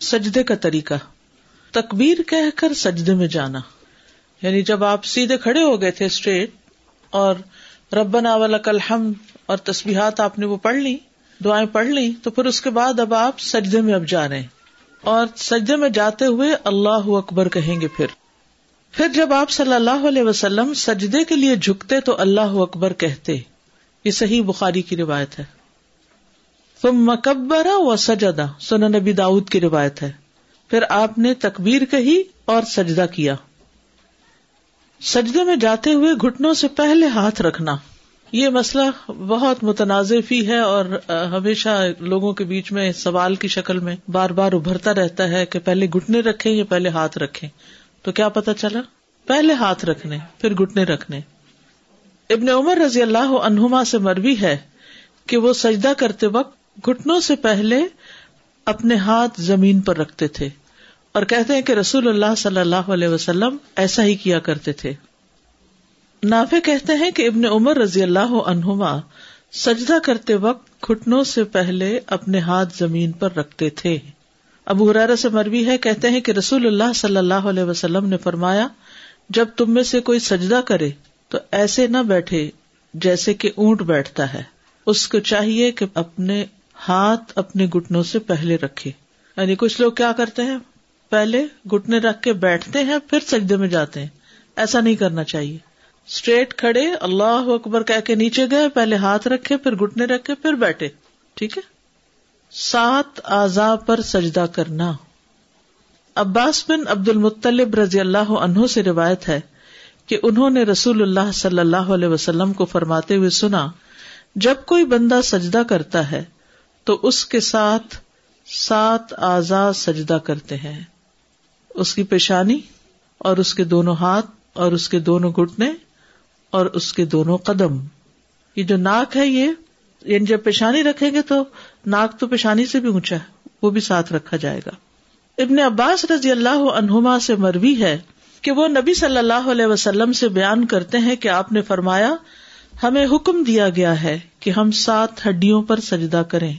سجدے کا طریقہ۔ تکبیر کہہ کر سجدے میں جانا۔ یعنی جب آپ سیدھے کھڑے ہو گئے تھے اسٹریٹ اور ربن الحم اور تصبیحات آپ نے وہ پڑھ لی دعائیں پڑھ لی تو پھر اس کے بعد اب آپ سجدے میں اب جا رہے ہیں۔ اور سجدے میں جاتے ہوئے اللہ اکبر کہیں گے پھر۔ پھر جب آپ صلی اللہ علیہ وسلم سجدے کے لیے جھکتے تو اللہ اکبر کہتے۔ یہ صحیح بخاری کی روایت ہے۔ تم مکبر و سجدا سن نبی داؤد کی روایت ہے۔ پھر آپ نے تکبیر کہی اور سجدہ کیا۔ سجدے میں جاتے ہوئے گٹنوں سے پہلے ہاتھ رکھنا۔ یہ مسئلہ بہت متنازع ہے اور ہمیشہ لوگوں کے بیچ میں سوال کی شکل میں بار بار ابھرتا رہتا ہے کہ پہلے گٹنے رکھے یا پہلے ہاتھ رکھے تو کیا پتا چلا؟ پہلے ہاتھ رکھنے، پھر گٹنے رکھنے۔ ابن عمر رضی اللہ عنہما سے مروی ہے کہ وہ سجدہ کرتے وقت گٹنوں سے پہلے اپنے ہاتھ زمین پر رکھتے تھے اور کہتے ہیں کہ رسول اللہ صلی اللہ علیہ وسلم ایسا ہی کیا کرتے تھے۔ نافع کہتے ہیں کہ ابن عمر رضی اللہ عنہما سجدہ کرتے وقت گھٹنوں سے پہلے اپنے ہاتھ زمین پر رکھتے تھے۔ ابو حرارا سے مروی ہے، کہتے ہیں کہ رسول اللہ صلی اللہ علیہ وسلم نے فرمایا، جب تم میں سے کوئی سجدہ کرے تو ایسے نہ بیٹھے جیسے کہ اونٹ بیٹھتا ہے۔ اس کو چاہیے کہ اپنے ہاتھ اپنے گٹنوں سے پہلے رکھے۔ یعنی کچھ لوگ کیا کرتے ہیں؟ پہلے گٹنے رکھ کے بیٹھتے ہیں، پھر سجدے میں جاتے ہیں۔ ایسا نہیں کرنا چاہیے۔ اسٹریٹ کھڑے، اللہ اکبر کہہ کے نیچے گئے، پہلے ہاتھ رکھے، پھر گٹنے رکھے، پھر بیٹھے۔ ٹھیک ہے؟ سات آزا پر سجدہ کرنا۔ عباس بن عبد المطلب رضی اللہ عنہ سے روایت ہے کہ انہوں نے رسول اللہ صلی اللہ علیہ وسلم کو فرماتے ہوئے سنا، جب کوئی بندہ سجدہ کرتا ہے تو اس کے ساتھ سات آزا سجدہ کرتے ہیں۔ اس کی پیشانی اور اس کے دونوں ہاتھ اور اس کے دونوں گٹنے اور اس کے دونوں قدم۔ یہ جو ناک ہے یہ یعنی جب پیشانی رکھیں گے تو ناک تو پیشانی سے بھی اونچا ہے، وہ بھی ساتھ رکھا جائے گا۔ ابن عباس رضی اللہ عنہما سے مروی ہے کہ وہ نبی صلی اللہ علیہ وسلم سے بیان کرتے ہیں کہ آپ نے فرمایا، ہمیں حکم دیا گیا ہے کہ ہم سات ہڈیوں پر سجدہ کریں۔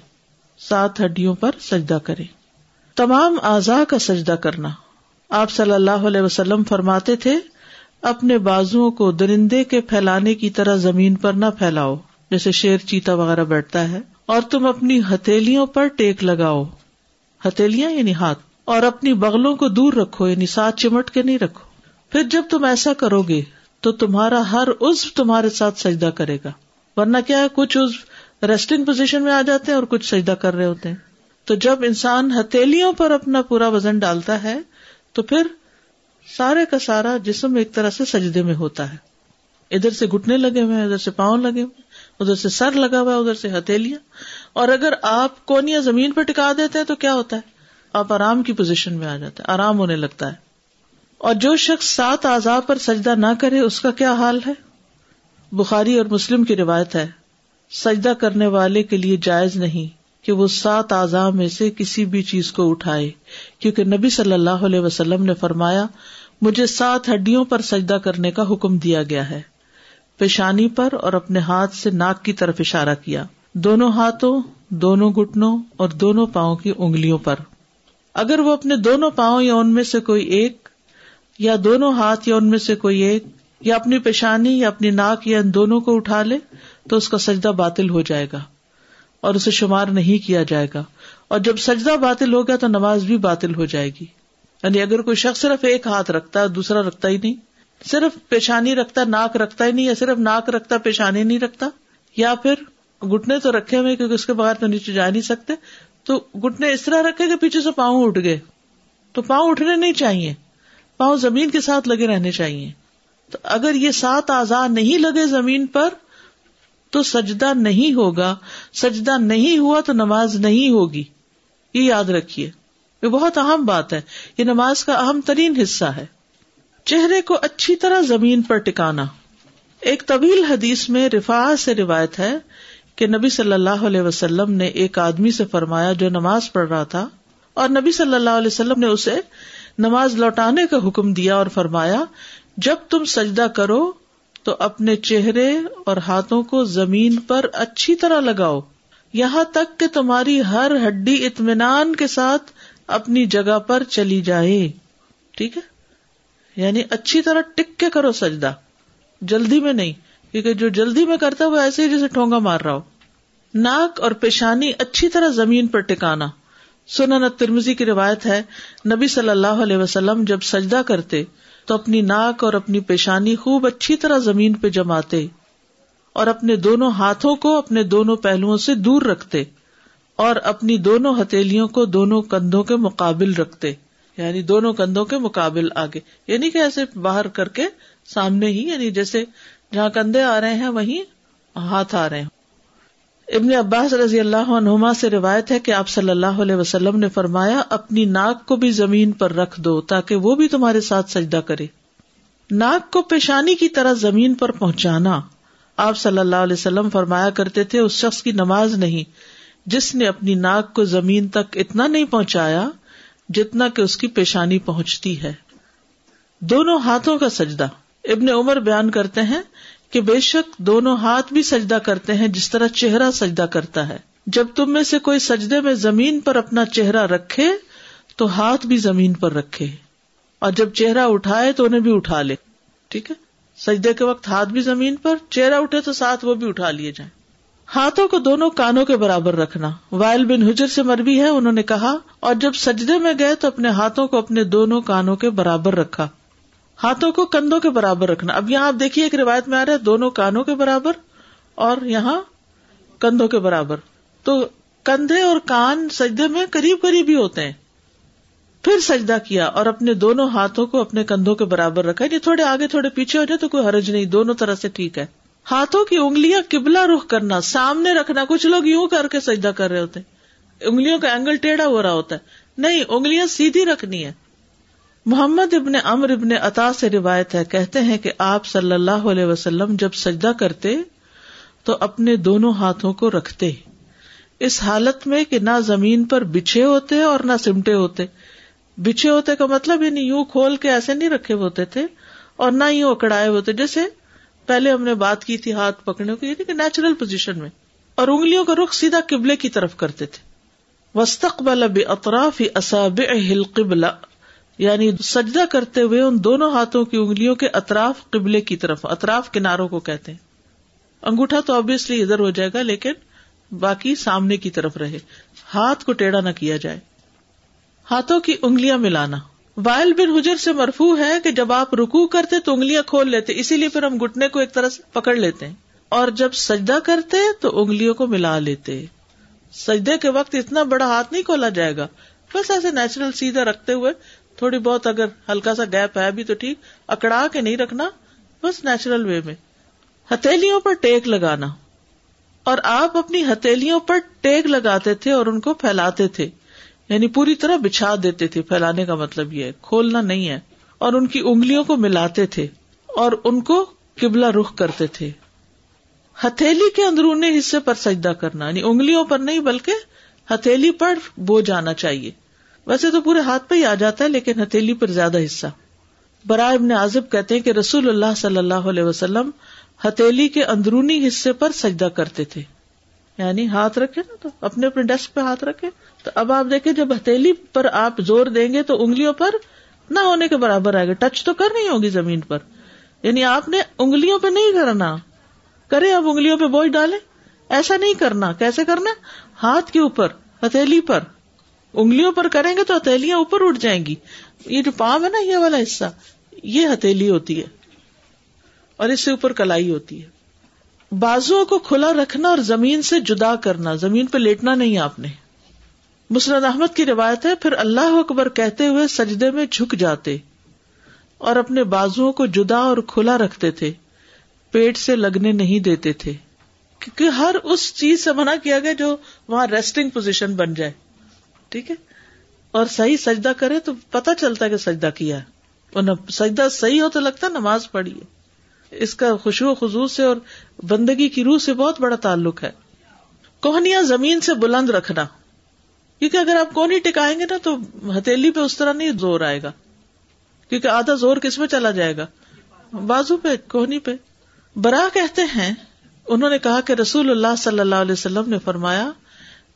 سات ہڈیوں پر سجدہ کریں تمام اعضاء کا سجدہ کرنا۔ آپ صلی اللہ علیہ وسلم فرماتے تھے، اپنے بازو کو درندے کے پھیلانے کی طرح زمین پر نہ پھیلاؤ، جیسے شیر چیتا وغیرہ بیٹھتا ہے، اور تم اپنی ہتھیلیوں پر ٹیک لگاؤ۔ ہتھیلیاں یعنی ہاتھ، اور اپنی بغلوں کو دور رکھو یعنی ساتھ چمٹ کے نہیں رکھو۔ پھر جب تم ایسا کرو گے، تو تمہارا ہر عزو تمہارے ساتھ سجدہ کرے گا۔ ورنہ کیا ہے، کچھ عزو ریسٹنگ پوزیشن میں آ جاتے ہیں اور کچھ سجدہ کر رہے ہوتے ہیں۔ تو جب انسان ہتھیلیوں پر اپنا پورا وزن ڈالتا ہے، تو پھر سارے کا سارا جسم ایک طرح سے سجدے میں ہوتا ہے۔ ادھر سے گٹنے لگے ہوئے ادھر سے پاؤں لگے ہوئے ادھر سے سر لگا ہوا ہے، ادھر سے ہتھیلیاں۔ اور اگر آپ کونیا زمین پہ ٹکا دیتے ہیں تو کیا ہوتا ہے؟ آپ آرام کی پوزیشن میں آ جاتے ہیں، آرام ہونے لگتا ہے۔ اور جو شخص سات آزاد پر سجدہ نہ کرے، اس کا کیا حال ہے؟ بخاری اور مسلم کی روایت ہے۔ سجدہ کرنے والے کے لیے جائز نہیں کہ وہ سات اعضاء میں سے کسی بھی چیز کو اٹھائے، کیونکہ نبی صلی اللہ علیہ وسلم نے فرمایا، مجھے سات ہڈیوں پر سجدہ کرنے کا حکم دیا گیا ہے۔ پیشانی پر اور اپنے ہاتھ سے ناک کی طرف اشارہ کیا۔ دونوں ہاتھوں، دونوں گٹنوں اور دونوں پاؤں کی انگلیوں پر۔ اگر وہ اپنے دونوں پاؤں یا ان میں سے کوئی ایک یا دونوں ہاتھ یا ان میں سے کوئی ایک یا اپنی پیشانی یا اپنی ناک یا ان دونوں کو اٹھا لے تو اس کا سجدہ باطل ہو جائے گا اور اسے شمار نہیں کیا جائے گا اور جب سجدہ باطل ہو گیا تو نماز بھی باطل ہو جائے گی یعنی اگر کوئی شخص صرف ایک ہاتھ رکھتا ہے دوسرا رکھتا ہی نہیں، صرف پیشانی رکھتا، ناک رکھتا ہی نہیں یا صرف ناک رکھتا، پیشانی نہیں رکھتا، یا پھر گٹنے تو رکھے ہوئے کیونکہ اس کے بغیر تو نیچے جا نہیں سکتے، تو گٹنے اس طرح رکھے کہ پیچھے سے پاؤں اٹھ گئے، تو پاؤں اٹھنے نہیں چاہیے، پاؤں زمین کے ساتھ لگے رہنے چاہیے۔ تو اگر یہ سات آزاد نہیں لگے زمین پر، تو سجدہ نہیں ہوگا۔ سجدہ نہیں ہوا تو نماز نہیں ہوگی۔ یہ یاد رکھیے۔ یہ بہت اہم بات ہے۔ یہ نماز کا اہم ترین حصہ ہے۔ چہرے کو اچھی طرح زمین پر ٹکانا۔ ایک طویل حدیث میں رفا سے روایت ہے کہ نبی صلی اللہ علیہ وسلم نے ایک آدمی سے فرمایا جو نماز پڑھ رہا تھا، اور نبی صلی اللہ علیہ وسلم نے اسے نماز لوٹانے کا حکم دیا اور فرمایا جب تم سجدہ کرو تو اپنے چہرے اور ہاتھوں کو زمین پر اچھی طرح لگاؤ۔ یہاں تک کہ تمہاری ہر ہڈی اطمینان کے ساتھ اپنی جگہ پر چلی جائے۔ ٹھیک ہے؟ یعنی اچھی طرح ٹک کے کرو سجدہ۔ جلدی میں نہیں، کیونکہ جو جلدی میں کرتا وہ ایسے ہی جیسے ٹھونگا مار رہا ہو۔ ناک اور پیشانی اچھی طرح زمین پر ٹکانا۔ سنن ترمزی کی روایت ہے، نبی صلی اللہ علیہ وسلم جب سجدہ کرتے تو اپنی ناک اور اپنی پیشانی خوب اچھی طرح زمین پہ جماتے اور اپنے دونوں ہاتھوں کو اپنے دونوں پہلوؤں سے دور رکھتے اور اپنی دونوں ہتھیلیوں کو دونوں کندھوں کے مقابل رکھتے یعنی دونوں کندھوں کے مقابل آگے۔ یعنی کہ ایسے باہر کر کے سامنے ہی یعنی جیسے جہاں کندھے آ رہے ہیں، وہیں ہاتھ آ رہے ہیں۔ ابن عباس رضی اللہ عنہما سے روایت ہے کہ آپ صلی اللہ علیہ وسلم نے فرمایا، اپنی ناک کو بھی زمین پر رکھ دو تاکہ وہ بھی تمہارے ساتھ سجدہ کرے۔ ناک کو پیشانی کی طرح زمین پر پہنچانا۔ آپ صلی اللہ علیہ وسلم فرمایا کرتے تھے، اس شخص کی نماز نہیں، جس نے اپنی ناک کو زمین تک اتنا نہیں پہنچایا جتنا کہ اس کی پیشانی پہنچتی ہے۔ دونوں ہاتھوں کا سجدہ۔ ابن عمر بیان کرتے ہیں کہ بے شک دونوں ہاتھ بھی سجدہ کرتے ہیں جس طرح چہرہ سجدہ کرتا ہے۔ جب تم میں سے کوئی سجدے میں زمین پر اپنا چہرہ رکھے، تو ہاتھ بھی زمین پر رکھے۔ اور جب چہرہ اٹھائے، تو انہیں بھی اٹھا لے۔ ٹھیک ہے؟ سجدے کے وقت ہاتھ بھی زمین پر، چہرہ اٹھے تو ساتھ وہ بھی اٹھا لیے جائیں۔ ہاتھوں کو دونوں کانوں کے برابر رکھنا۔ وائل بن حجر سے مربی ہے، انہوں نے کہا، اور جب سجدے میں گئے تو اپنے ہاتھوں کو اپنے دونوں کانوں کے برابر رکھا۔ ہاتھوں کو کندھوں کے برابر رکھنا۔ اب یہاں آپ دیکھیے ایک روایت میں آ رہا ہے، دونوں کانوں کے برابر اور یہاں کندھوں کے برابر۔ تو کندھے اور کان سجدے میں قریب قریب ہی ہوتے ہیں۔ پھر سجدہ کیا اور اپنے دونوں ہاتھوں کو اپنے کندھوں کے برابر رکھا۔ یہ تھوڑے آگے، تھوڑے پیچھے ہو جائے تو کوئی حرج نہیں، دونوں طرح سے ٹھیک ہے۔ ہاتھوں کی انگلیاں قبلہ رخ کرنا، سامنے رکھنا۔ کچھ لوگ یوں کر کے سجدہ کر رہے ہوتے ہیں۔ انگلیوں کا اینگل ٹیڑھا ہو رہا ہوتا ہے۔ نہیں، انگلیاں سیدھی رکھنی ہے۔ محمد ابن امر ابن عطا سے روایت ہے، کہتے ہیں کہ آپ صلی اللہ علیہ وسلم جب سجدہ کرتے تو اپنے دونوں ہاتھوں کو رکھتے۔ اس حالت میں کہ نہ زمین پر بچھے ہوتے اور نہ سمٹے ہوتے۔ بچھے ہوتے کا مطلب یعنی یوں کھول کے ایسے نہیں رکھے ہوتے تھے اور نہ یوں اکڑائے ہوتے۔ جیسے پہلے ہم نے بات کی تھی ہاتھ پکڑنے کو یعنی کہ نیچرل پوزیشن میں۔ اور انگلیوں کا رخ سیدھا قبلے کی طرف کرتے تھے۔ وسطبل اب اطراف اصاب قبلہ یعنی سجدہ کرتے ہوئے ان دونوں ہاتھوں کی انگلیوں کے اطراف قبلے کی طرف، اطراف کناروں کو کہتے ہیں۔ انگوٹھا تو ابویسلی ادھر ہو جائے گا، لیکن باقی سامنے کی طرف رہے۔ ہاتھ کو ٹیڑھا نہ کیا جائے۔ ہاتھوں کی انگلیاں ملانا۔ وائل بن حجر سے مرفو ہے کہ جب آپ رکو کرتے تو انگلیاں کھول لیتے، اسی لیے پھر ہم گٹنے کو ایک طرح سے پکڑ لیتے ہیں۔ اور جب سجدہ کرتے تو انگلیوں کو ملا لیتے۔ سجدے کے وقت اتنا بڑا ہاتھ نہیں کھولا جائے گا۔ بس ایسے نیچرل سیدھا رکھتے ہوئے تھوڑی بہت اگر ہلکا سا گیپ ہے بھی تو ٹھیک، اکڑا کے نہیں رکھنا، بس نیچرل وے میں۔ ہتھیلیوں پر ٹیک لگانا۔ اور آپ اپنی ہتھیلیوں پر ٹیک لگاتے تھے اور ان کو پھیلاتے تھے۔ یعنی پوری طرح بچھا دیتے تھے۔ پھیلانے کا مطلب یہ ہے، کھولنا نہیں ہے۔ اور ان کی انگلیوں کو ملاتے تھے اور ان کو قبلہ رخ کرتے تھے۔ ہتھیلی کے اندرونی حصے پر سجدہ کرنا یعنی انگلیوں پر نہیں بلکہ ہتھیلی پر بو جانا چاہیے۔ ویسے تو پورے ہاتھ پہ ہی آ جاتا ہے، لیکن ہتھیلی پر زیادہ حصہ۔ برائے ابن عازب کہتے ہیں کہ رسول اللہ صلی اللہ علیہ وسلم ہتھیلی کے اندرونی حصے پر سجدہ کرتے تھے۔ یعنی ہاتھ رکھے نا تو، اپنے اپنے ڈیسک پہ ہاتھ رکھے۔ تو اب آپ دیکھیں، جب ہتھیلی پر آپ زور دیں گے تو انگلیوں پر نہ ہونے کے برابر آئے گا۔ ٹچ تو کر نہیں ہوگی زمین پر۔ یعنی آپ نے انگلیوں پہ نہیں کرنا۔ کرے اب انگلیوں پہ بوجھ ڈالے ایسا نہیں کرنا۔ کیسے کرنا؟ ہاتھ کے اوپر، ہتھیلی پر۔ انگلیوں پر کریں گے تو ہتھیلیاں اوپر اٹھ جائیں گی۔ یہ جو پاؤں ہے نا، یہ والا حصہ، یہ ہتھیلی ہوتی ہے اور اس سے اوپر کلائی ہوتی ہے۔ بازو کو کھلا رکھنا اور زمین سے جدا کرنا، زمین پہ لیٹنا نہیں آپ نے۔ مسرد احمد کی روایت ہے، پھر اللہ اکبر کہتے ہوئے سجدے میں جھک جاتے اور اپنے بازو کو جدا اور کھلا رکھتے تھے، پیٹ سے لگنے نہیں دیتے تھے۔ کیونکہ ہر اس چیز سے منع کیا گیا جو وہاں ریسٹنگ پوزیشن بن جائے۔ ٹھیک ہے؟ اور صحیح سجدہ کرے تو پتا چلتا ہے کہ سجدہ کیا ہے۔ سجدہ صحیح ہو تو لگتا ہے نماز پڑھی ہے۔ اس کا خوشبو خزو سے اور بندگی کی روح سے بہت بڑا تعلق ہے۔ کوہنیاں زمین سے بلند رکھنا۔ کیونکہ اگر آپ کونی ٹکائیں گے نا تو ہتھیلی پہ اس طرح نہیں زور آئے گا۔ کیونکہ آدھا زور کس میں چلا جائے گا؟ بازو پہ، کوہنی پہ۔ برا کہتے ہیں، انہوں نے کہا کہ رسول اللہ صلی اللہ علیہ وسلم نے فرمایا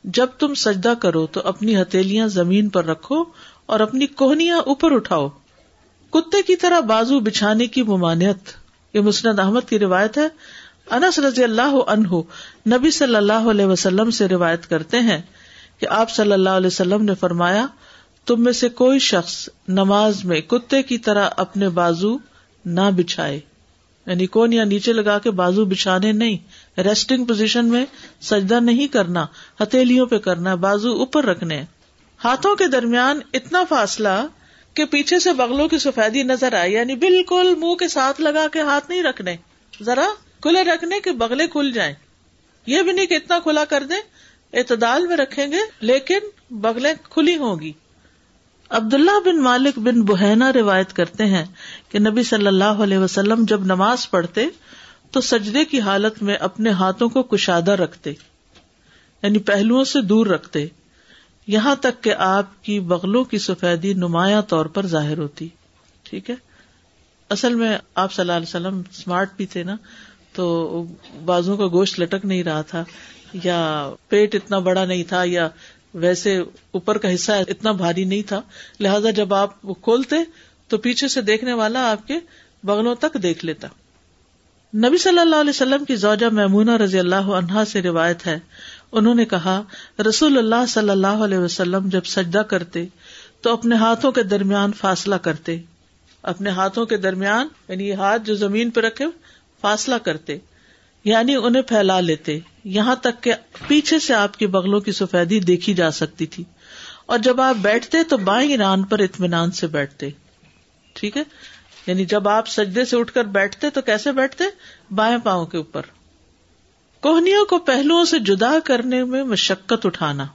جب تم سجدہ کرو تو اپنی ہتھیلیاں زمین پر رکھو اور اپنی کوہنیاں اوپر اٹھاؤ۔ کتے کی طرح بازو بچھانے کی ممانعت۔ یہ مسند احمد کی روایت ہے۔ انس رضی اللہ عنہ نبی صلی اللہ علیہ وسلم سے روایت کرتے ہیں کہ آپ صلی اللہ علیہ وسلم نے فرمایا، تم میں سے کوئی شخص نماز میں کتے کی طرح اپنے بازو نہ بچھائے۔ یعنی کون یا نیچے لگا کے بازو بچھانے نہیں، ریسٹنگ پوزیشن میں سجدہ نہیں کرنا، ہتھیلیوں پہ کرنا، بازو اوپر رکھنے۔ ہاتھوں کے درمیان اتنا فاصلہ کہ پیچھے سے بغلوں کی سفیدی نظر آئی یعنی بالکل منہ کے ساتھ لگا کے ہاتھ نہیں رکھنے۔ ذرا کھلے رکھنے کے بغلے کھل جائیں۔ یہ بھی نہیں کہ اتنا کھلا کر دیں، اعتدال میں رکھیں گے، لیکن بغلیں کھلی ہوگی عبداللہ بن مالک بن بحینا روایت کرتے ہیں کہ نبی صلی اللہ علیہ وسلم جب نماز پڑھتے تو سجدے کی حالت میں اپنے ہاتھوں کو کشادہ رکھتے یعنی پہلوؤں سے دور رکھتے، یہاں تک کہ آپ کی بغلوں کی سفیدی نمایاں طور پر ظاہر ہوتی۔ ٹھیک ہے؟ اصل میں آپ صلی اللہ علیہ وسلم اسمارٹ بھی تھے نا، تو بازو کا گوشت لٹک نہیں رہا تھا، یا پیٹ اتنا بڑا نہیں تھا، یا ویسے اوپر کا حصہ اتنا بھاری نہیں تھا۔ لہذا جب آپ کھولتے تو پیچھے سے دیکھنے والا آپ کے بغلوں تک دیکھ لیتا۔ نبی صلی اللہ علیہ وسلم کی زوجہ میمونہ رضی اللہ عنہا سے روایت ہے۔ انہوں نے کہا، رسول اللہ صلی اللہ علیہ وسلم جب سجدہ کرتے تو اپنے ہاتھوں کے درمیان فاصلہ کرتے۔ اپنے ہاتھوں کے درمیان یعنی یہ ہاتھ جو زمین پہ رکھے، فاصلہ کرتے۔ یعنی انہیں پھیلا لیتے۔ یہاں تک کہ پیچھے سے آپ کی بغلوں کی سفیدی دیکھی جا سکتی تھی۔ اور جب آپ بیٹھتے تو بائیں ران پر اطمینان سے بیٹھتے۔ ٹھیک ہے؟ یعنی جب آپ سجدے سے اٹھ کر بیٹھتے تو کیسے بیٹھتے؟ بائیں پاؤں کے اوپر۔ کوہنیوں کو پہلوؤں سے جدا کرنے میں مشقت اٹھانا۔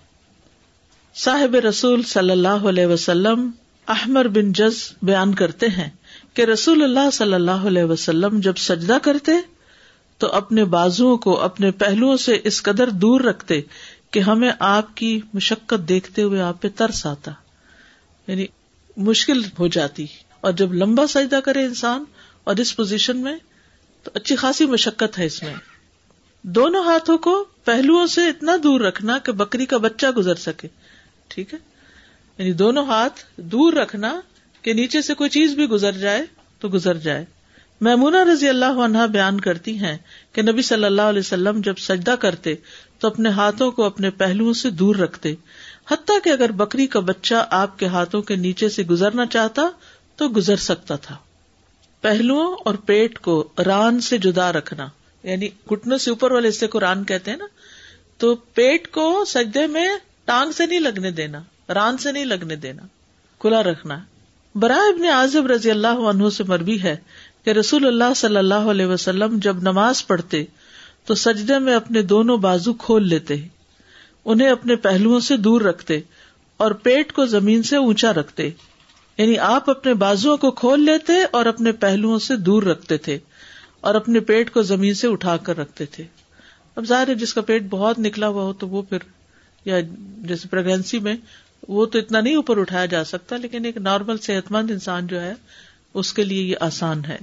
صاحب رسول صلی اللہ علیہ وسلم احمر بن جز بیان کرتے ہیں کہ رسول اللہ صلی اللہ علیہ وسلم جب سجدہ کرتے تو اپنے بازو کو اپنے پہلوؤں سے اس قدر دور رکھتے کہ ہمیں آپ کی مشقت دیکھتے ہوئے آپ پہ ترس آتا۔ یعنی مشکل ہو جاتی۔ اور جب لمبا سجدہ کرے انسان اور اس پوزیشن میں، تو اچھی خاصی مشقت ہے اس میں۔ دونوں ہاتھوں کو پہلوؤں سے اتنا دور رکھنا کہ بکری کا بچہ گزر سکے۔ ٹھیک ہے؟ یعنی دونوں ہاتھ دور رکھنا کہ نیچے سے کوئی چیز بھی گزر جائے تو گزر جائے۔ میمونہ رضی اللہ عنہ بیان کرتی ہیں کہ نبی صلی اللہ علیہ وسلم جب سجدہ کرتے تو اپنے ہاتھوں کو اپنے پہلوؤں سے دور رکھتے۔ حتیٰ کہ اگر بکری کا بچہ آپ کے ہاتھوں کے نیچے سے گزرنا چاہتا تو گزر سکتا تھا۔ پہلوؤں اور پیٹ کو ران سے جدا رکھنا یعنی گٹنوں سے اوپر والے حصے کو ران کہتے ہیں نا، تو پیٹ کو سجدے میں ٹانگ سے نہیں لگنے دینا، ران سے نہیں لگنے دینا، کھلا رکھنا۔ برائے ابن عازب رضی اللہ عنہ سے مربی ہے کہ رسول اللہ صلی اللہ علیہ وسلم جب نماز پڑھتے تو سجدے میں اپنے دونوں بازو کھول لیتے، انہیں اپنے پہلوؤں سے دور رکھتے اور پیٹ کو زمین سے اونچا رکھتے۔ یعنی آپ اپنے بازو کو کھول لیتے اور اپنے پہلوؤں سے دور رکھتے تھے اور اپنے پیٹ کو زمین سے اٹھا کر رکھتے تھے۔ اب ظاہر ہے جس کا پیٹ بہت نکلا ہوا ہو تو وہ پھر، یا جیسے پریگنسی میں، وہ تو اتنا نہیں اوپر اٹھایا جا سکتا، لیکن ایک نارمل صحت مند انسان جو ہے، اس کے لیے یہ آسان ہے۔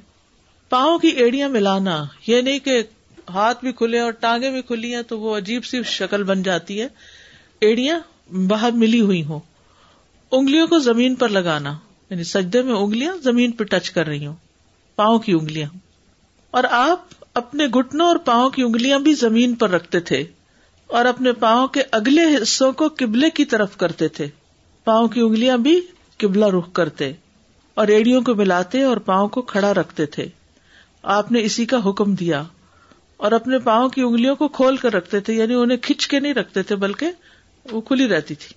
پاؤں کی ایڑیاں ملانا، یہ نہیں کہ ہاتھ بھی کھلے اور ٹانگیں بھی کھلی ہیں تو وہ عجیب سی شکل بن جاتی ہے۔ ایڑیاں باہر ملی ہوئی ہوں۔ انگلیوں کو زمین پر لگانا یعنی سجدے میں انگلیاں زمین پہ ٹچ کر رہی ہوں، پاؤں کی انگلیاں۔ اور آپ اپنے گٹنوں اور پاؤں کی انگلیاں بھی زمین پر رکھتے تھے، اور اپنے پاؤں کے اگلے حصوں کو قبلے کی طرف کرتے تھے۔ پاؤں کی انگلیاں بھی قبلہ رخ کرتے، اور ایڑیوں کو ملاتے اور پاؤں کو کھڑا رکھتے تھے۔ آپ نے اسی کا حکم دیا، اور اپنے پاؤں کی انگلیوں کو کھول کر رکھتے تھے یعنی انہیں کھچ کے نہیں رکھتے تھے، بلکہ وہ کھلی رہتی تھی۔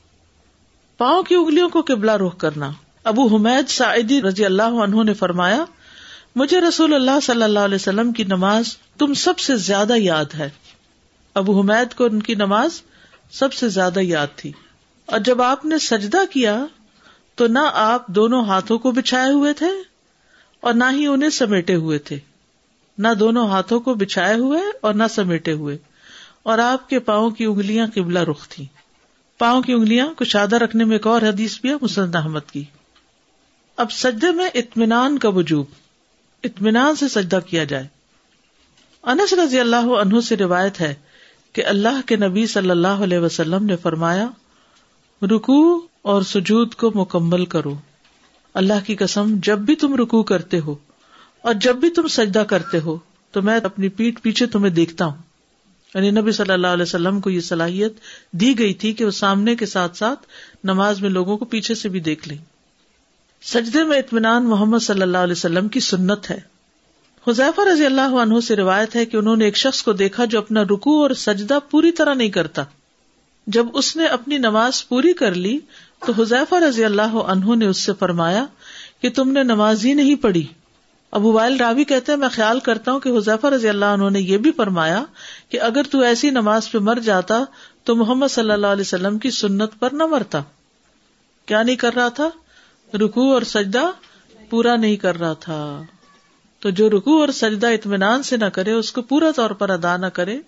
پاؤں کی انگلیوں کو قبلہ رخ کرنا۔ ابو حمید سعیدی رضی اللہ عنہ نے فرمایا، مجھے رسول اللہ صلی اللہ علیہ وسلم کی نماز تم سب سے زیادہ یاد ہے۔ ابو حمید کو ان کی نماز سب سے زیادہ یاد تھی۔ اور جب آپ نے سجدہ کیا، تو نہ آپ دونوں ہاتھوں کو بچھائے ہوئے تھے اور نہ ہی انہیں سمیٹے ہوئے تھے۔ نہ دونوں ہاتھوں کو بچھائے ہوئے اور نہ سمیٹے ہوئے۔ اور آپ کے پاؤں کی انگلیاں قبلہ رخ تھی پاؤں کی انگلیاں کشادہ رکھنے میں ایک اور حدیث بھی ہے، مسند احمد کی۔ اب سجدے میں اطمینان کا وجوب، اطمینان سے سجدہ کیا جائے۔ انس رضی اللہ عنہ سے روایت ہے کہ اللہ کے نبی صلی اللہ علیہ وسلم نے فرمایا رکو اور سجود کو مکمل کرو۔ اللہ کی قسم، جب بھی تم رکو کرتے ہو اور جب بھی تم سجدہ کرتے ہو، تو میں اپنی پیٹ پیچھے تمہیں دیکھتا ہوں۔ یعنی نبی صلی اللہ علیہ وسلم کو یہ صلاحیت دی گئی تھی کہ وہ سامنے کے ساتھ ساتھ نماز میں لوگوں کو پیچھے سے بھی دیکھ لیں۔ سجدے میں اطمینان محمد صلی اللہ علیہ وسلم کی سنت ہے۔ حذیفہ رضی اللہ عنہ سے روایت ہے کہ انہوں نے ایک شخص کو دیکھا جو اپنا رکو اور سجدہ پوری طرح نہیں کرتا۔ جب اس نے اپنی نماز پوری کر لی تو حذیفہ رضی اللہ عنہ نے اس سے فرمایا کہ تم نے نماز ہی نہیں پڑھی۔ ابو وائل راوی کہتے ہیں، میں خیال کرتا ہوں کہ حذیفہ رضی اللہ عنہ نے یہ بھی فرمایا کہ اگر تو ایسی نماز پہ مر جاتا تو محمد صلی اللہ علیہ وسلم کی سنت پر نہ مرتا۔ کیا نہیں کر رہا تھا؟ رکو اور سجدہ پورا نہیں کر رہا تھا۔ تو جو رکو اور سجدہ اطمینان سے نہ کرے، اس کو پورا طور پر ادا نہ کرے،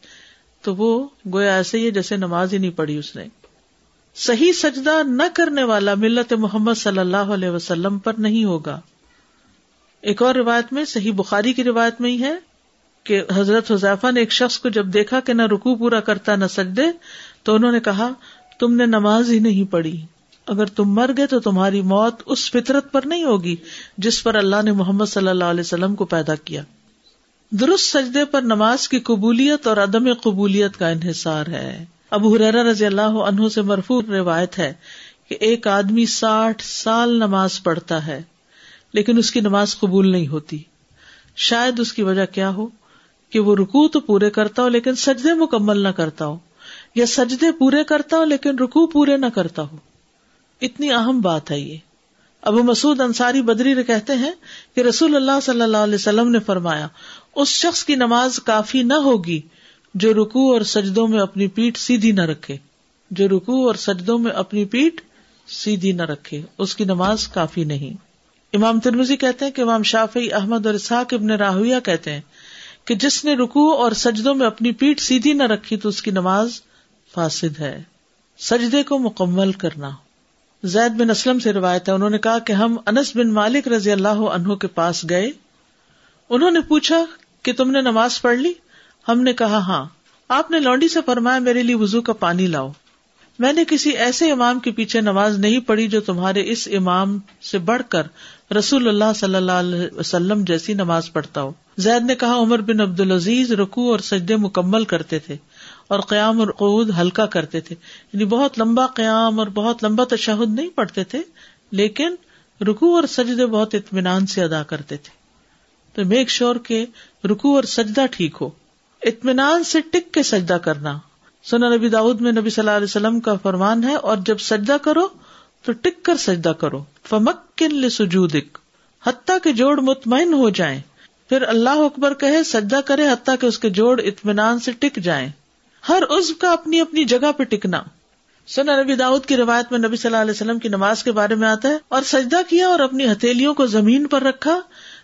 تو وہ گویا ایسے ہی جیسے نماز ہی نہیں پڑھی اس نے۔ صحیح سجدہ نہ کرنے والا ملت محمد صلی اللہ علیہ وسلم پر نہیں ہوگا۔ ایک اور روایت میں، صحیح بخاری کی روایت میں ہی ہے کہ حضرت حذیفہ نے ایک شخص کو جب دیکھا کہ نہ رکو پورا کرتا نہ سجدے، تو انہوں نے کہا، تم نے نماز ہی نہیں پڑھی۔ اگر تم مر گئے تو تمہاری موت اس فطرت پر نہیں ہوگی جس پر اللہ نے محمد صلی اللہ علیہ وسلم کو پیدا کیا۔ درست سجدے پر نماز کی قبولیت اور عدم قبولیت کا انحصار ہے۔ ابو حرا رضی اللہ عنہ سے مرفوع روایت ہے کہ ایک آدمی ساٹھ سال نماز پڑھتا ہے۔ لیکن اس کی نماز قبول نہیں ہوتی۔ شاید اس کی وجہ کیا ہو کہ وہ رکو تو پورے کرتا ہو لیکن سجدے مکمل نہ کرتا ہو، یا سجدے پورے کرتا ہو لیکن رکو پورے نہ کرتا ہو۔ اتنی اہم بات ہے یہ۔ ابو مسعود انصاری بدری کہتے ہیں کہ رسول اللہ صلی اللہ علیہ وسلم نے فرمایا، اس شخص کی نماز کافی نہ ہوگی جو رکو اور سجدوں میں اپنی پیٹ سیدھی نہ رکھے۔ جو رکو اور سجدوں میں اپنی پیٹ سیدھی نہ رکھے، اس کی نماز کافی نہیں۔ امام ترمزی کہتے ہیں کہ امام شافی احمد اور اسحاق ابن راہویہ کہتے ہیں کہ جس نے رکو اور سجدوں میں اپنی پیٹ سیدھی نہ رکھی تو اس کی نماز فاسد ہے۔ سجدے کو مکمل کرنا۔ زید بن اسلم سے روایت ہے، انہوں نے کہا کہ ہم انس بن مالک رضی اللہ عنہ کے پاس گئے۔ انہوں نے پوچھا کہ تم نے نماز پڑھ لی؟ ہم نے کہا ہاں۔ آپ نے لونڈی سے فرمایا میرے لیے وزو کا پانی لاؤ۔ میں نے کسی ایسے امام کے پیچھے نماز نہیں پڑھی جو تمہارے اس امام سے بڑھ کر رسول اللہ صلی اللہ علیہ وسلم جیسی نماز پڑھتا ہو زید نے کہا، عمر بن عبد العزیز رکو اور سجدے مکمل کرتے تھے اور قیام اور قعود ہلکا کرتے تھے۔ یعنی بہت لمبا قیام اور بہت لمبا تشہد نہیں پڑھتے تھے، لیکن رکو اور سجدے بہت اطمینان سے ادا کرتے تھے۔ تو میک شور کے رکو اور سجدہ ٹھیک ہو۔ اطمینان سے ٹک کے سجدہ کرنا۔ سنا نبی داؤد میں نبی صلی اللہ علیہ وسلم کا فرمان ہے، اور جب سجدہ کرو تو ٹک کر سجدہ کرو۔ فمک کن سجودک حتیٰ کے جوڑ مطمئن ہو جائیں۔ پھر اللہ اکبر کہے، سجدہ کرے حتیٰ کہ اس کے جوڑ اطمینان سے ٹک جائیں۔ ہر عزب کا اپنی اپنی جگہ پہ ٹکنا۔ سنا نبی داؤد کی روایت میں نبی صلی اللہ علیہ وسلم کی نماز کے بارے میں آتا ہے، اور سجدہ کیا اور اپنی ہتھیلیوں کو زمین پر رکھا،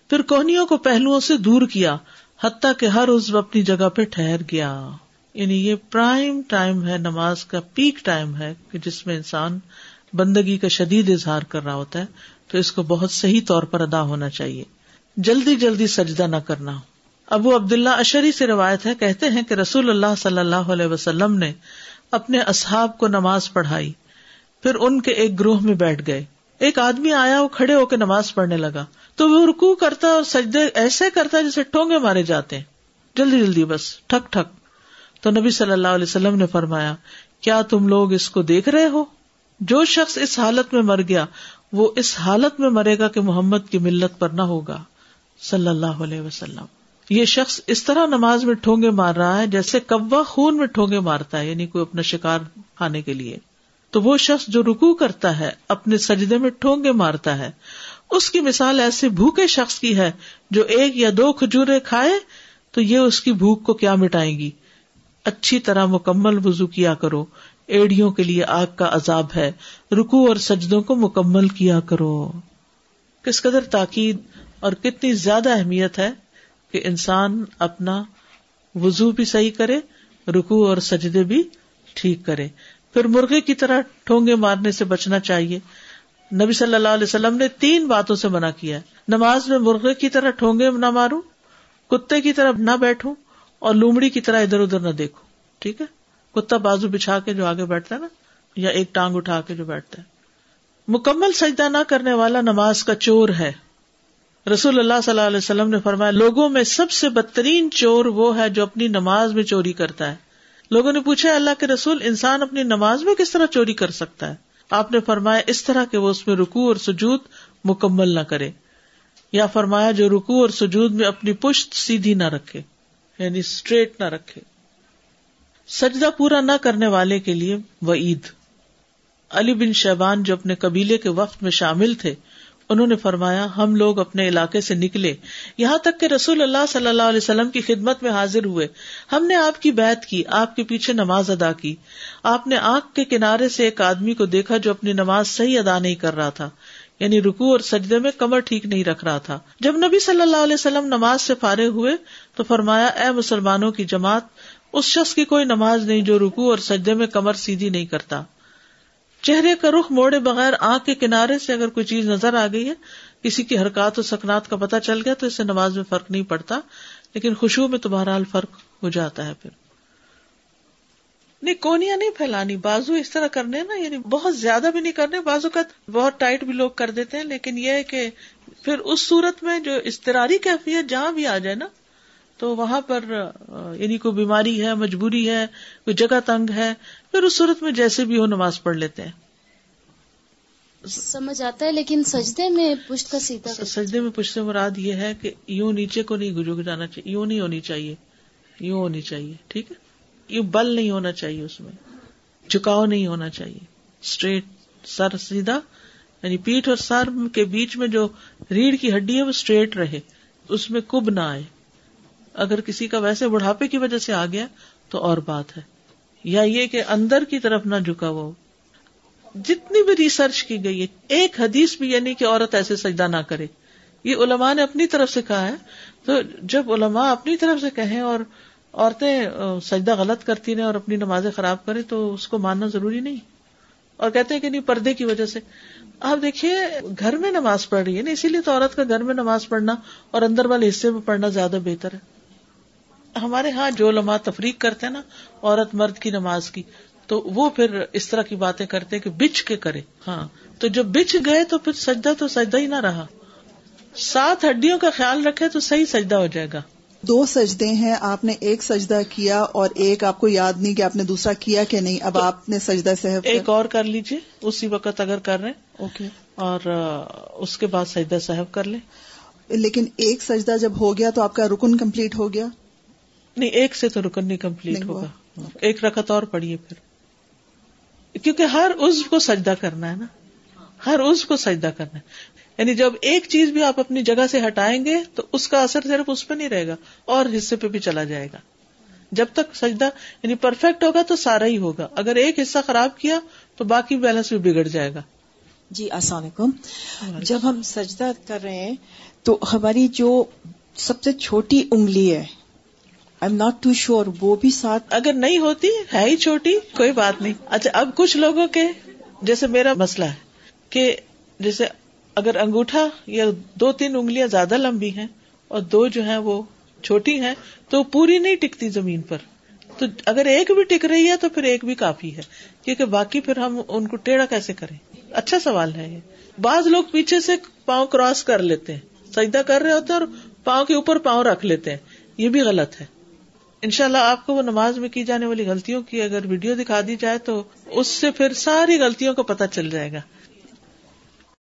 پھر کوہنیوں کو پہلوؤں سے دور کیا، حتیٰ کہ ہر عزب اپنی جگہ پہ ٹھہر گیا۔ یعنی یہ پرائم ٹائم ہے، نماز کا پیک ٹائم ہے کہ جس میں انسان بندگی کا شدید اظہار کر رہا ہوتا ہے تو اس کو بہت صحیح طور پر ادا ہونا چاہیے۔ جلدی جلدی سجدہ نہ کرنا۔ ابو عبد اللہ اشری سے روایت ہے، کہتے ہیں کہ رسول اللہ صلی اللہ علیہ وسلم نے اپنے اصحاب کو نماز پڑھائی، پھر ان کے ایک گروہ میں بیٹھ گئے۔ ایک آدمی آیا، وہ کھڑے ہو کے نماز پڑھنے لگا۔ تو وہ رکو کرتا اور سجدے ایسے کرتا جیسے ٹونگے مارے جاتے ہیں۔ جلدی جلدی بس، ٹھک ٹھک۔ تو نبی صلی اللہ علیہ وسلم نے فرمایا، کیا تم لوگ اس کو دیکھ رہے ہو؟ جو شخص اس حالت میں مر گیا، وہ اس حالت میں مرے گا کہ محمد کی ملت پر نہ ہوگا۔ صلی اللہ علیہ وسلم۔ یہ شخص اس طرح نماز میں ٹھونگے مار رہا ہے جیسے کوا خون میں ٹھونگے مارتا ہے یعنی کوئی اپنا شکار کھانے کے لیے۔ تو وہ شخص جو رکو کرتا ہے، اپنے سجدے میں ٹھونگے مارتا ہے۔ اس کی مثال ایسے بھوکے شخص کی ہے جو ایک یا دو کھجورے کھائے تو یہ اس کی بھوک کو کیا مٹائیں گی؟ اچھی طرح مکمل وزو کیا کرو۔ ایڑیوں کے لیے آگ کا عذاب ہے۔ رکو اور سجدوں کو مکمل کیا کرو۔ کس قدر تاکید اور کتنی زیادہ اہمیت ہے کہ انسان اپنا وزو بھی صحیح کرے رکو اور سجدے بھی ٹھیک کرے۔ پھر مرغے کی طرح ٹھونگے مارنے سے بچنا چاہیے۔ نبی صلی اللہ علیہ وسلم نے تین باتوں سے منع کیا نماز میں مرغے کی طرح ٹھونگے نہ ماروں، کتے کی طرح نہ بیٹھوں اور لومڑی کی طرح ادھر ادھر نہ دیکھوں۔ ٹھیک ہے؟ کتا بازو بچھا کے جو آگے بیٹھتا ہے نا، یا ایک ٹانگ اٹھا کے جو بیٹھتا ہے۔ مکمل سجدہ نہ کرنے والا نماز کا چور ہے۔ رسول اللہ صلی اللہ علیہ وسلم نے فرمایا، لوگوں میں سب سے بدترین چور وہ ہے جو اپنی نماز میں چوری کرتا ہے۔ لوگوں نے پوچھا اللہ کے رسول، انسان اپنی نماز میں کس طرح چوری کر سکتا ہے؟ آپ نے فرمایا، اس طرح کہ وہ اس میں رکو اور سجود مکمل نہ کرے۔ یا فرمایا، جو رکو اور سجود میں اپنی پشت سیدھی نہ رکھے یعنی اسٹریٹ نہ رکھے۔ سجدہ پورا نہ کرنے والے کے لیے وہ عید علی بن شہبان جو اپنے قبیلے کے وقت میں شامل تھے، انہوں نے فرمایا، ہم لوگ اپنے علاقے سے نکلے۔ یہاں تک کہ رسول اللہ صلی اللہ علیہ وسلم کی خدمت میں حاضر ہوئے۔ ہم نے آپ کی بیت کی، آپ کے پیچھے نماز ادا کی۔ آپ نے آنکھ کے کنارے سے ایک آدمی کو دیکھا جو اپنی نماز صحیح ادا نہیں کر رہا تھا یعنی رکو اور سجدے میں کمر ٹھیک نہیں رکھ رہا تھا۔ جب نبی صلی اللہ علیہ وسلم نماز سے فارغ ہوئے تو فرمایا، اے مسلمانوں کی جماعت اس شخص کی کوئی نماز نہیں جو رکو اور سجدے میں کمر سیدھی نہیں کرتا۔ چہرے کا رخ موڑے بغیر آنکھ کے کنارے سے اگر کوئی چیز نظر آ گئی ہے، کسی کی حرکات و سکنات کا پتہ چل گیا تو اس سے نماز میں فرق نہیں پڑتا، لیکن خوشبو میں تو بہرحال فرق ہو جاتا ہے پھر۔ نہیں، کونیاں نہیں پھیلانی، بازو اس طرح کرنے نا یعنی بہت زیادہ بھی نہیں کرنے، بازو کا بہت ٹائٹ بھی لوگ کر دیتے ہیں، لیکن یہ ہے کہ پھر اس صورت میں جو استراری کیفیت جہاں بھی آ جائے نا تو وہاں پر یعنی کوئی بیماری ہے مجبوری ہے کوئی جگہ تنگ ہے پھر اس صورت میں جیسے بھی ہو نماز پڑھ لیتے ہیں۔ سمجھ آتا ہے لیکن سجدے میں پشت کا سیدھا سجدے میں پشت سے مراد یہ ہے کہ یوں نیچے کو نہیں گجو جانا چاہیے یوں نہیں ہونی چاہیے یوں ہونی چاہیے ٹھیک ہے؟ یوں بل نہیں ہونا چاہیے اس میں جھکاؤ نہیں ہونا چاہیے اسٹریٹ سر سیدھا یعنی پیٹ اور سر کے بیچ میں جو ریڑھ کی ہڈی ہے وہ اسٹریٹ رہے اس میں کب نہ آئے۔ اگر کسی کا ویسے بڑھاپے کی وجہ سے آ گیا تو اور بات ہے۔ یا یہ کہ اندر کی طرف نہ جھکا وہ جتنی بھی ریسرچ کی گئی ہے، ایک حدیث بھی یعنی کہ عورت ایسے سجدہ نہ کرے۔ یہ علماء نے اپنی طرف سے کہا ہے۔ تو جب علماء اپنی طرف سے کہیں اور عورتیں سجدہ غلط کرتی رہیں اور اپنی نمازیں خراب کریں، تو اس کو ماننا ضروری نہیں۔ اور کہتے ہیں کہ نہیں، پردے کی وجہ سے۔ آپ دیکھیے، گھر میں نماز پڑھ رہی ہے نا، اسی لیے تو عورت کا گھر میں نماز پڑھنا اور اندر والے حصے میں پڑھنا زیادہ بہتر ہے۔ ہمارے ہاں جو لمحہ تفریق کرتے ہیں نا عورت مرد کی نماز کی تو وہ پھر اس طرح کی باتیں کرتے کہ بچ کے کرے۔ ہاں تو جب بچ گئے تو پھر سجدہ تو سجدہ ہی نہ رہا۔ سات ہڈیوں کا خیال رکھے تو صحیح سجدہ ہو جائے گا۔ دو سجدے ہیں آپ نے ایک سجدہ کیا اور ایک آپ کو یاد نہیں کہ آپ نے دوسرا کیا کہ نہیں اب آپ نے سجدہ صحب ایک اور کر لیجیے اسی وقت اگر کر رہے اوکے اور اس کے بعد سجدہ صاحب کر لیں۔ لیکن ایک سجدہ جب ہو گیا تو آپ کا رکن کمپلیٹ ہو گیا۔ نہیں ایک سے تو رکن نہیں کمپلیٹ ہوگا۔ ایک رکت اور پڑھیے پھر۔ کیونکہ ہر عز کو سجدہ کرنا ہے نا۔ ہر عز کو سجدہ کرنا ہے۔ یعنی جب ایک چیز بھی آپ اپنی جگہ سے ہٹائیں گے تو اس کا اثر صرف اس پہ نہیں رہے گا اور حصے پہ بھی چلا جائے گا۔ جب تک سجدہ یعنی پرفیکٹ ہوگا تو سارا ہی ہوگا۔ اگر ایک حصہ خراب کیا تو باقی بیلنس بھی بگڑ جائے گا۔ جی السلام علیکم۔ جب ہم سجدہ کر رہے ہیں تو ہماری جو سب سے چھوٹی انگلی ہے ایم ناٹ ٹو شیور وہ بھی ساتھ اگر نہیں ہوتی، ہے ہی چھوٹی، کوئی بات نہیں۔ اچھا اب کچھ لوگوں کے، جیسے میرا مسئلہ ہے کہ جیسے اگر انگوٹھا یا دو تین انگلیاں زیادہ لمبی ہیں اور دو جو ہیں وہ چھوٹی ہیں، تو پوری نہیں ٹکتی زمین پر۔ تو اگر ایک بھی ٹک رہی ہے تو پھر ایک بھی کافی ہے۔ کیونکہ باقی پھر ہم ان کو ٹیڑھا کیسے کریں؟ اچھا سوال ہے یہ۔ بعض لوگ پیچھے سے پاؤں کراس کر لیتے ہیں۔ سجدہ کر رہے ہوتے ہیں اور پاؤں کے اوپر پاؤں رکھ لیتے ہیں۔ یہ بھی غلط ہے۔ ان شاء اللہ آپ کو وہ نماز میں کی جانے والی غلطیوں کی اگر ویڈیو دکھا دی جائے تو اس سے پھر ساری غلطیوں کا پتہ چل جائے گا۔